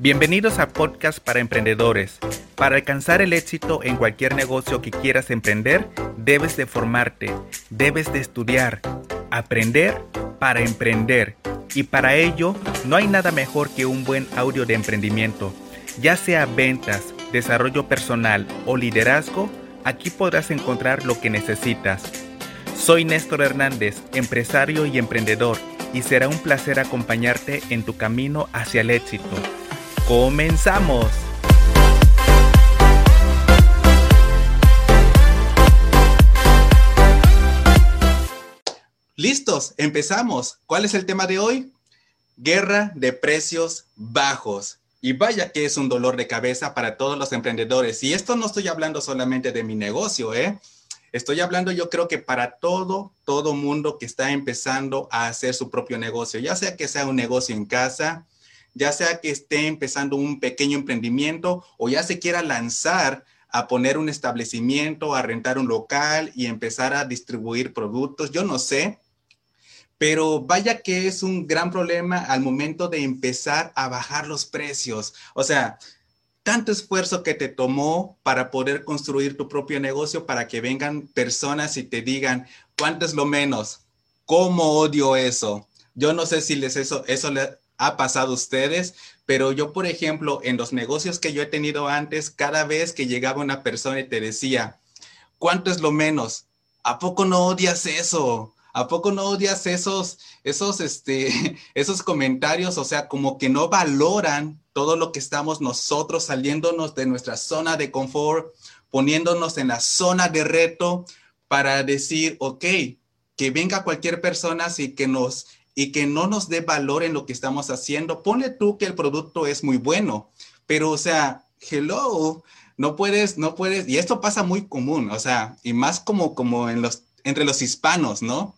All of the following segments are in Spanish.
Bienvenidos a Podcast para Emprendedores. Para alcanzar el éxito en cualquier negocio que quieras emprender, debes de formarte, debes de estudiar, aprender para emprender. Y para ello, no hay nada mejor que un buen audio de emprendimiento. Ya sea ventas, desarrollo personal o liderazgo, aquí podrás encontrar lo que necesitas. Soy Néstor Hernández, empresario y emprendedor, y será un placer acompañarte en tu camino hacia el éxito. ¡Comenzamos! Listos, empezamos. ¿Cuál es el tema de hoy? Guerra de precios bajos. Y vaya que es un dolor de cabeza para todos los emprendedores. Y esto no estoy hablando solamente de mi negocio, ¿eh? Estoy hablando yo creo que para todo, todo mundo que está empezando a hacer su propio negocio, ya sea que sea un negocio en casa, ya sea que esté empezando un pequeño emprendimiento o ya se quiera lanzar a poner un establecimiento, a rentar un local y empezar a distribuir productos, yo no sé, pero vaya que es un gran problema al momento de empezar a bajar los precios. O sea, tanto esfuerzo que te tomó para poder construir tu propio negocio, para que vengan personas y te digan, ¿cuánto es lo menos? ¿Cómo odio eso? Yo no sé si les eso, eso le, ha pasado ustedes, pero yo, por ejemplo, en los negocios que yo he tenido antes, cada vez que llegaba una persona y te decía, ¿cuánto es lo menos? ¿A poco no odias eso? ¿A poco no odias esos, esos, este, esos comentarios? O sea, como que no valoran todo lo que estamos nosotros saliéndonos de nuestra zona de confort, poniéndonos en la zona de reto para decir, ok, que venga cualquier persona y que nos y que no nos dé valor en lo que estamos haciendo, ponle tú que el producto es muy bueno, pero o sea, hello, no puedes, no puedes, y esto pasa muy común, o sea, y más como, como entre los hispanos, ¿no?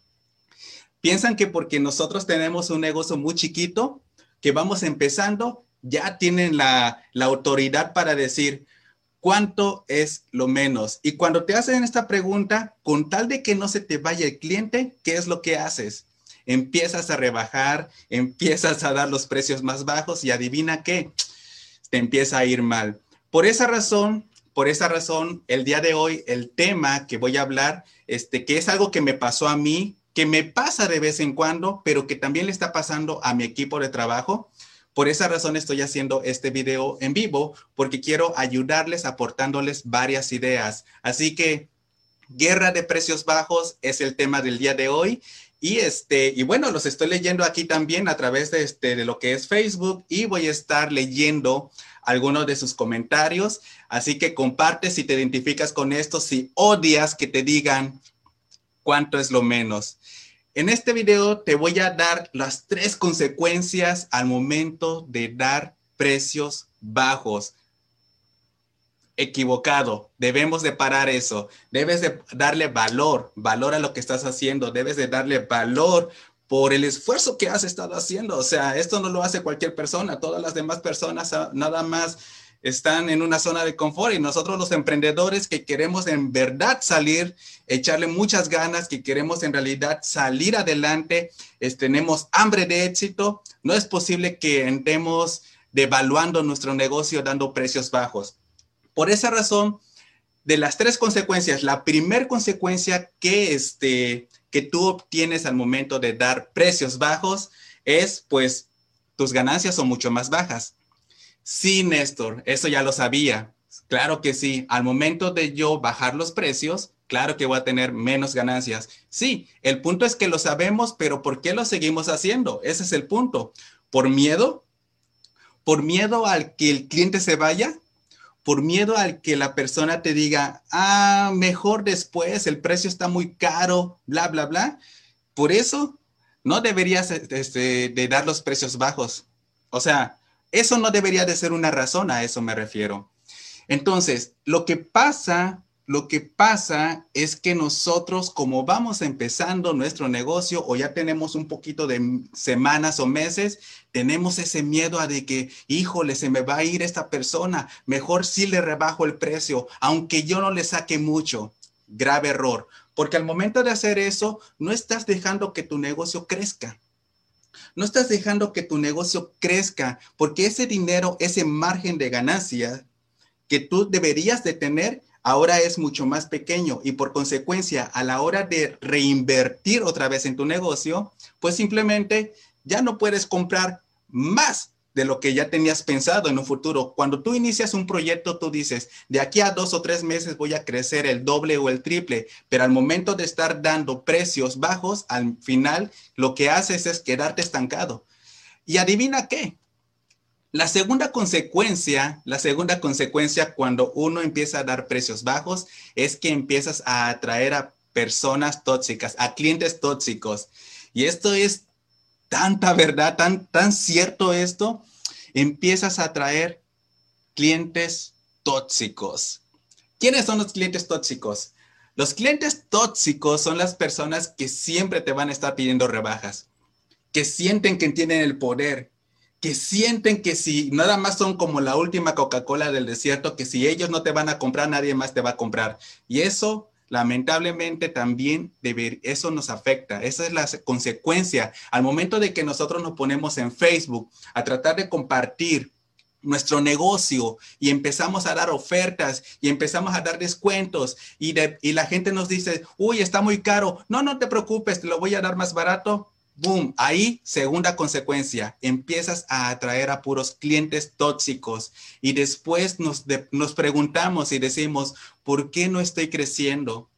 Piensan que porque nosotros tenemos un negocio muy chiquito, que vamos empezando, ya tienen la autoridad para decir, ¿cuánto es lo menos? Y cuando te hacen esta pregunta, con tal de que no se te vaya el cliente, ¿qué es lo que haces? Empiezas a rebajar, empiezas a dar los precios más bajos y adivina qué, te empieza a ir mal. Por esa razón, por esa razón, el día de hoy, el tema que voy a hablar, este, que es algo que me pasó a mí, que me pasa de vez en cuando, pero que también le está pasando a mi equipo de trabajo. Por esa razón estoy haciendo este video en vivo, porque quiero ayudarles aportándoles varias ideas. Así que guerra de precios bajos es el tema del día de hoy y este, y bueno, los estoy leyendo aquí también a través de, este, de lo que es Facebook y voy a estar leyendo algunos de sus comentarios. Así que comparte si te identificas con esto, si odias que te digan cuánto es lo menos. En este video te voy a dar las tres consecuencias al momento de dar precios bajos equivocado. Debemos de parar eso. Debes de darle valor, valor a lo que estás haciendo. Debes de darle valor por el esfuerzo que has estado haciendo. O sea, esto no lo hace cualquier persona. Todas las demás personas ah, nada más están en una zona de confort y nosotros los emprendedores que queremos en verdad salir, echarle muchas ganas, que queremos en realidad salir adelante, tenemos hambre de éxito, no es posible que estemos devaluando nuestro negocio dando precios bajos. Por esa razón, de las tres consecuencias, la primera consecuencia que, este, que tú obtienes al momento de dar precios bajos es, pues, tus ganancias son mucho más bajas. Sí, Néstor, eso ya lo sabía. Claro que sí. Al momento de yo bajar los precios, claro que voy a tener menos ganancias. Sí, el punto es que lo sabemos, pero ¿por qué lo seguimos haciendo? Ese es el punto. ¿Por miedo? ¿Por miedo al que el cliente se vaya? Por miedo al que la persona te diga, ah, mejor después, el precio está muy caro, bla, bla, bla. Por eso no deberías este, de dar los precios bajos. O sea, eso no debería de ser una razón, a eso me refiero. Entonces, lo que pasa lo que pasa es que nosotros, como vamos empezando nuestro negocio o ya tenemos un poquito de semanas o meses, tenemos ese miedo a de que, híjole, se me va a ir esta persona, mejor sí le rebajo el precio, aunque yo no le saque mucho. Grave error, porque al momento de hacer eso, no estás dejando que tu negocio crezca. No estás dejando que tu negocio crezca porque ese dinero, ese margen de ganancia que tú deberías de tener, ahora es mucho más pequeño y por consecuencia, a la hora de reinvertir otra vez en tu negocio, pues simplemente ya no puedes comprar más de lo que ya tenías pensado en un futuro. Cuando tú inicias un proyecto, tú dices, de aquí a dos o tres meses voy a crecer el doble o el triple, pero al momento de estar dando precios bajos, al final lo que haces es quedarte estancado. Y adivina qué, la segunda consecuencia, la segunda consecuencia cuando uno empieza a dar precios bajos es que empiezas a atraer a personas tóxicas, a clientes tóxicos. Y esto es tanta verdad, tan, tan cierto esto, empiezas a atraer clientes tóxicos. ¿Quiénes son los clientes tóxicos? Los clientes tóxicos son las personas que siempre te van a estar pidiendo rebajas, que sienten que tienen el poder, que sienten que si nada más son como la última Coca-Cola del desierto, que si ellos no te van a comprar, nadie más te va a comprar. Y eso, lamentablemente, también debe, eso nos afecta. Esa es la consecuencia. Al momento de que nosotros nos ponemos en Facebook a tratar de compartir nuestro negocio y empezamos a dar ofertas y empezamos a dar descuentos y, y la gente nos dice, uy, está muy caro. No, no te preocupes, te lo voy a dar más barato boom, ahí, segunda consecuencia, empiezas a atraer a puros clientes tóxicos y después nos, nos preguntamos y decimos, ¿por qué no estoy creciendo?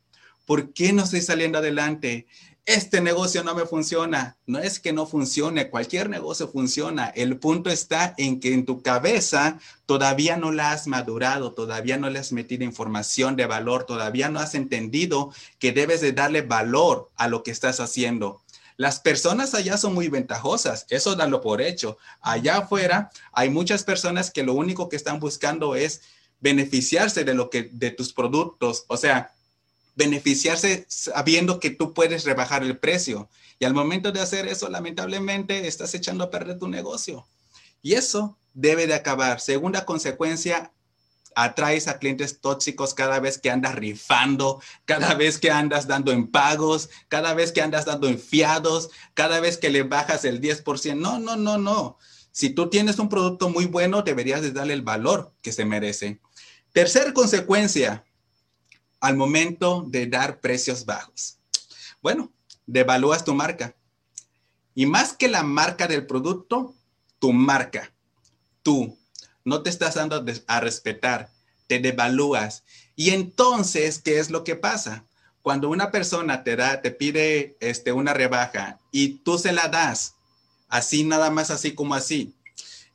¿Por qué no estoy saliendo adelante? Este negocio no me funciona. No es que no funcione, cualquier negocio funciona. El punto está en que en tu cabeza todavía no la has madurado, todavía no le has metido información de valor, todavía no has entendido que debes de darle valor a lo que estás haciendo. Las personas allá son muy ventajosas, eso dalo por hecho. Allá afuera hay muchas personas que lo único que están buscando es beneficiarse de lo que de tus productos, o sea, beneficiarse sabiendo que tú puedes rebajar el precio. Y al momento de hacer eso, lamentablemente estás echando a perder tu negocio. Y eso debe de acabar. Segunda consecuencia, atraes a clientes tóxicos cada vez que andas rifando, cada vez que andas dando en pagos, cada vez que andas dando en fiados, cada vez que le bajas el 10%. No, no, no, no. Si tú tienes un producto muy bueno, deberías de darle el valor que se merece. Tercer consecuencia al momento de dar precios bajos. Bueno, devalúas tu marca. Y más que la marca del producto, tu marca, tú, no te estás dando a respetar, te devalúas. Y entonces, ¿qué es lo que pasa? Cuando una persona te da, te pide este, una rebaja y tú se la das, así nada más, así como así,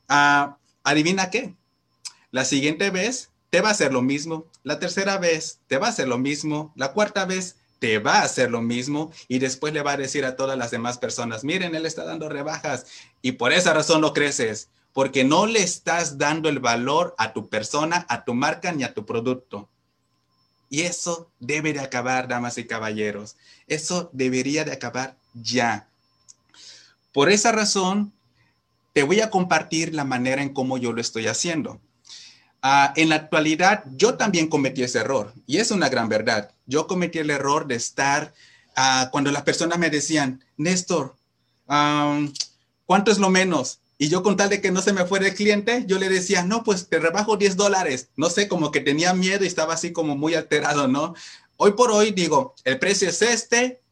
ah, adivina qué, la siguiente vez te va a hacer lo mismo, la tercera vez te va a hacer lo mismo, la cuarta vez te va a hacer lo mismo y después le va a decir a todas las demás personas, miren, él está dando rebajas y por esa razón no creces porque no le estás dando el valor a tu persona, a tu marca ni a tu producto. Y eso debe de acabar, damas y caballeros. Eso debería de acabar ya. Por esa razón, te voy a compartir la manera en cómo yo lo estoy haciendo. Ah, en la actualidad, yo también cometí ese error y es una gran verdad. Yo cometí el error de estar, ah, cuando las personas me decían, Néstor, ¿cuánto es lo menos? Y yo con tal de que no se me fuera el cliente, yo le decía, no, pues te rebajo 10 dólares. No sé, como que tenía miedo y estaba así como muy alterado, ¿no? Hoy por hoy digo, el precio es este,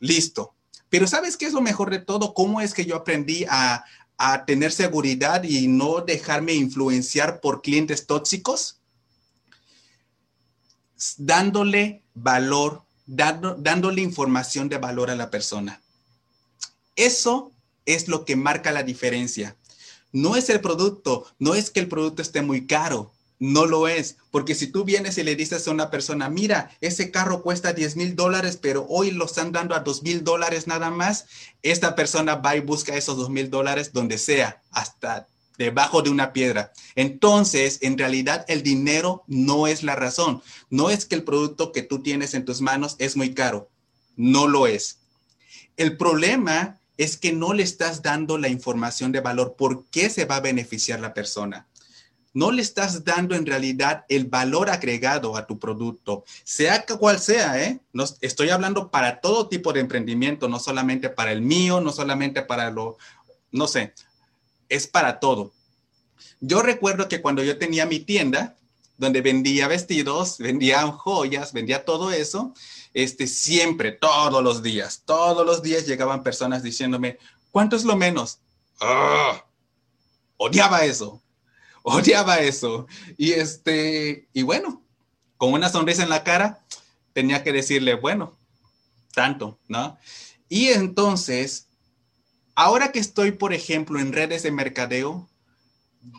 listo. Pero ¿sabes qué es lo mejor de todo? ¿Cómo es que yo aprendí a, a tener seguridad y no dejarme influenciar por clientes tóxicos? Dándole valor, dando, dándole información de valor a la persona. Eso es lo que marca la diferencia. No es el producto, no es que el producto esté muy caro, no lo es, porque si tú vienes y le dices a una persona, mira, ese carro cuesta 10 mil dólares, pero hoy lo están dando a 2 mil dólares nada más, esta persona va y busca esos 2 mil dólares donde sea, hasta debajo de una piedra. Entonces, en realidad, el dinero no es la razón. No es que el producto que tú tienes en tus manos es muy caro. No lo es. El problema es que no le estás dando la información de valor. ¿Por qué se va a beneficiar la persona? no le estás dando en realidad el valor agregado a tu producto, sea cual sea, ¿eh? No, estoy hablando para todo tipo de emprendimiento, no solamente para el mío, no solamente para lo, no sé, es para todo. Yo recuerdo que cuando yo tenía mi tienda, donde vendía vestidos, vendía joyas, vendía todo eso, este, siempre, todos los días, todos los días llegaban personas diciéndome, ¿cuánto es lo menos? ¡Ah! Odiaba eso odiaba eso. Y este, y bueno, con una sonrisa en la cara, tenía que decirle, bueno, tanto, ¿no? Y entonces, ahora que estoy, por ejemplo, en redes de mercadeo,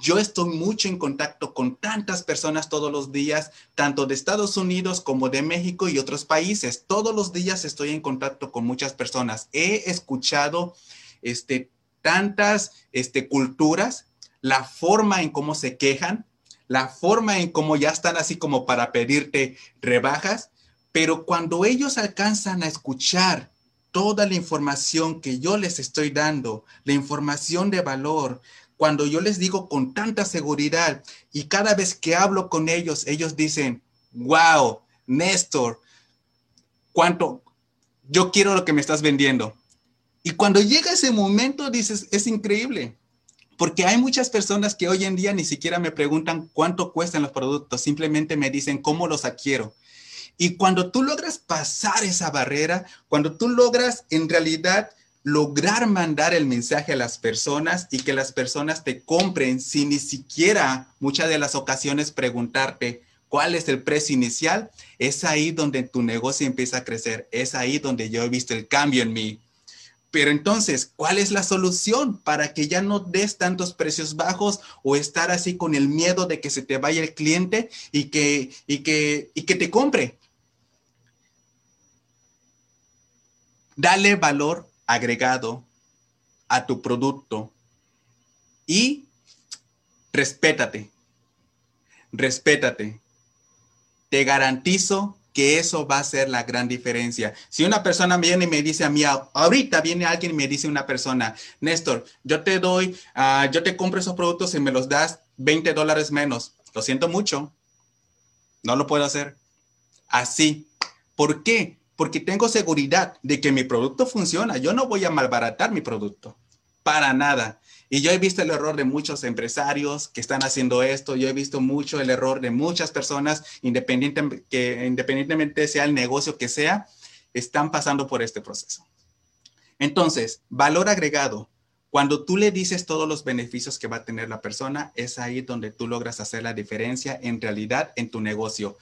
yo estoy mucho en contacto con tantas personas todos los días, tanto de Estados Unidos como de México y otros países. Todos los días estoy en contacto con muchas personas. He escuchado este, tantas este, culturas la forma en cómo se quejan, la forma en cómo ya están así como para pedirte rebajas, pero cuando ellos alcanzan a escuchar toda la información que yo les estoy dando, la información de valor, cuando yo les digo con tanta seguridad y cada vez que hablo con ellos, ellos dicen, wow, Néstor, cuánto, yo quiero lo que me estás vendiendo. Y cuando llega ese momento, dices, es increíble. Porque hay muchas personas que hoy en día ni siquiera me preguntan cuánto cuestan los productos, simplemente me dicen cómo los adquiero. Y cuando tú logras pasar esa barrera, cuando tú logras en realidad lograr mandar el mensaje a las personas y que las personas te compren sin ni siquiera muchas de las ocasiones preguntarte cuál es el precio inicial, es ahí donde tu negocio empieza a crecer, es ahí donde yo he visto el cambio en mí. Pero entonces, ¿cuál es la solución para que ya no des tantos precios bajos o estar así con el miedo de que se te vaya el cliente y que, y que, y que te compre? Dale valor agregado a tu producto y respétate. Respétate. Te garantizo que eso va a ser la gran diferencia. Si una persona viene y me dice a mí, ahorita viene alguien y me dice una persona, Néstor, yo te doy, ah, yo te compro esos productos y me los das 20 dólares menos. Lo siento mucho, no lo puedo hacer. Así. ¿Por qué? Porque tengo seguridad de que mi producto funciona. Yo no voy a malbaratar mi producto. Para nada. Y yo he visto el error de muchos empresarios que están haciendo esto, yo he visto mucho el error de muchas personas, independientemente, que independientemente sea el negocio que sea, están pasando por este proceso. Entonces, valor agregado. Cuando tú le dices todos los beneficios que va a tener la persona, es ahí donde tú logras hacer la diferencia en realidad en tu negocio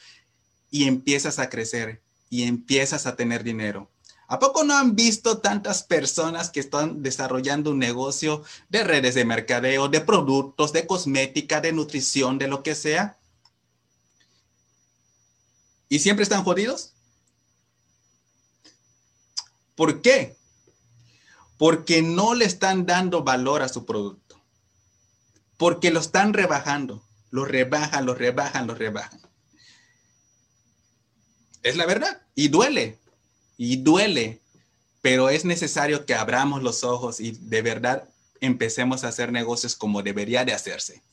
y empiezas a crecer y empiezas a tener dinero. ¿A poco no han visto tantas personas que están desarrollando un negocio de redes de mercadeo, de productos, de cosmética, de nutrición, de lo que sea? ¿Y siempre están jodidos? ¿Por qué? Porque no le están dando valor a su producto. Porque lo están rebajando. Lo rebajan, lo rebajan, lo rebajan. Es la verdad. Y duele y duele, pero es necesario que abramos los ojos y de verdad empecemos a hacer negocios como debería de hacerse.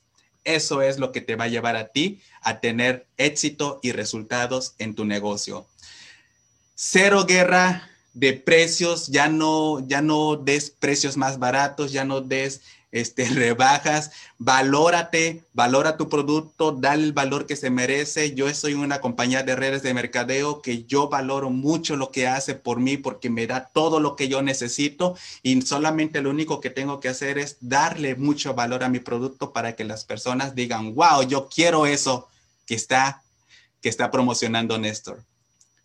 Eso es lo que te va a llevar a ti a tener éxito y resultados en tu negocio. Cero guerra de precios, ya no, ya no des precios más baratos, ya no des este, rebajas, valórate, valora tu producto, dale el valor que se merece. Yo soy una compañía de redes de mercadeo que yo valoro mucho lo que hace por mí porque me da todo lo que yo necesito y solamente lo único que tengo que hacer es darle mucho valor a mi producto para que las personas digan, wow, yo quiero eso que está, que está promocionando Néstor.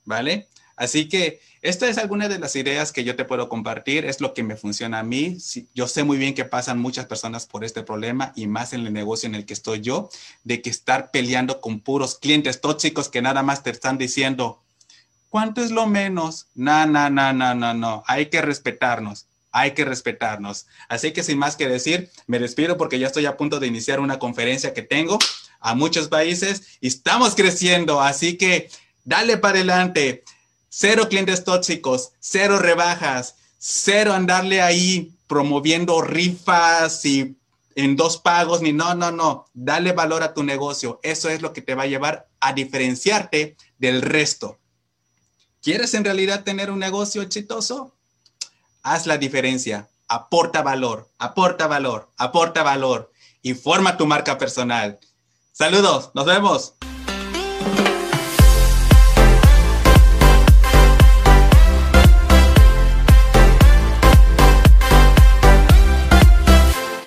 ¿Vale? Así que esta es alguna de las ideas que yo te puedo compartir, es lo que me funciona a mí. Yo sé muy bien que pasan muchas personas por este problema y más en el negocio en el que estoy yo, de que estar peleando con puros clientes tóxicos que nada más te están diciendo, ¿cuánto es lo menos? No, no, no, no, no, no, hay que respetarnos. Hay que respetarnos. Así que sin más que decir, me despido porque ya estoy a punto de iniciar una conferencia que tengo a muchos países y estamos creciendo. Así que dale para adelante Cero clientes tóxicos, cero rebajas, cero andarle ahí promoviendo rifas y en dos pagos, ni no, no, no. Dale valor a tu negocio. Eso es lo que te va a llevar a diferenciarte del resto. ¿Quieres en realidad tener un negocio exitoso? Haz la diferencia. Aporta valor, aporta valor, aporta valor y forma tu marca personal. Saludos, nos vemos.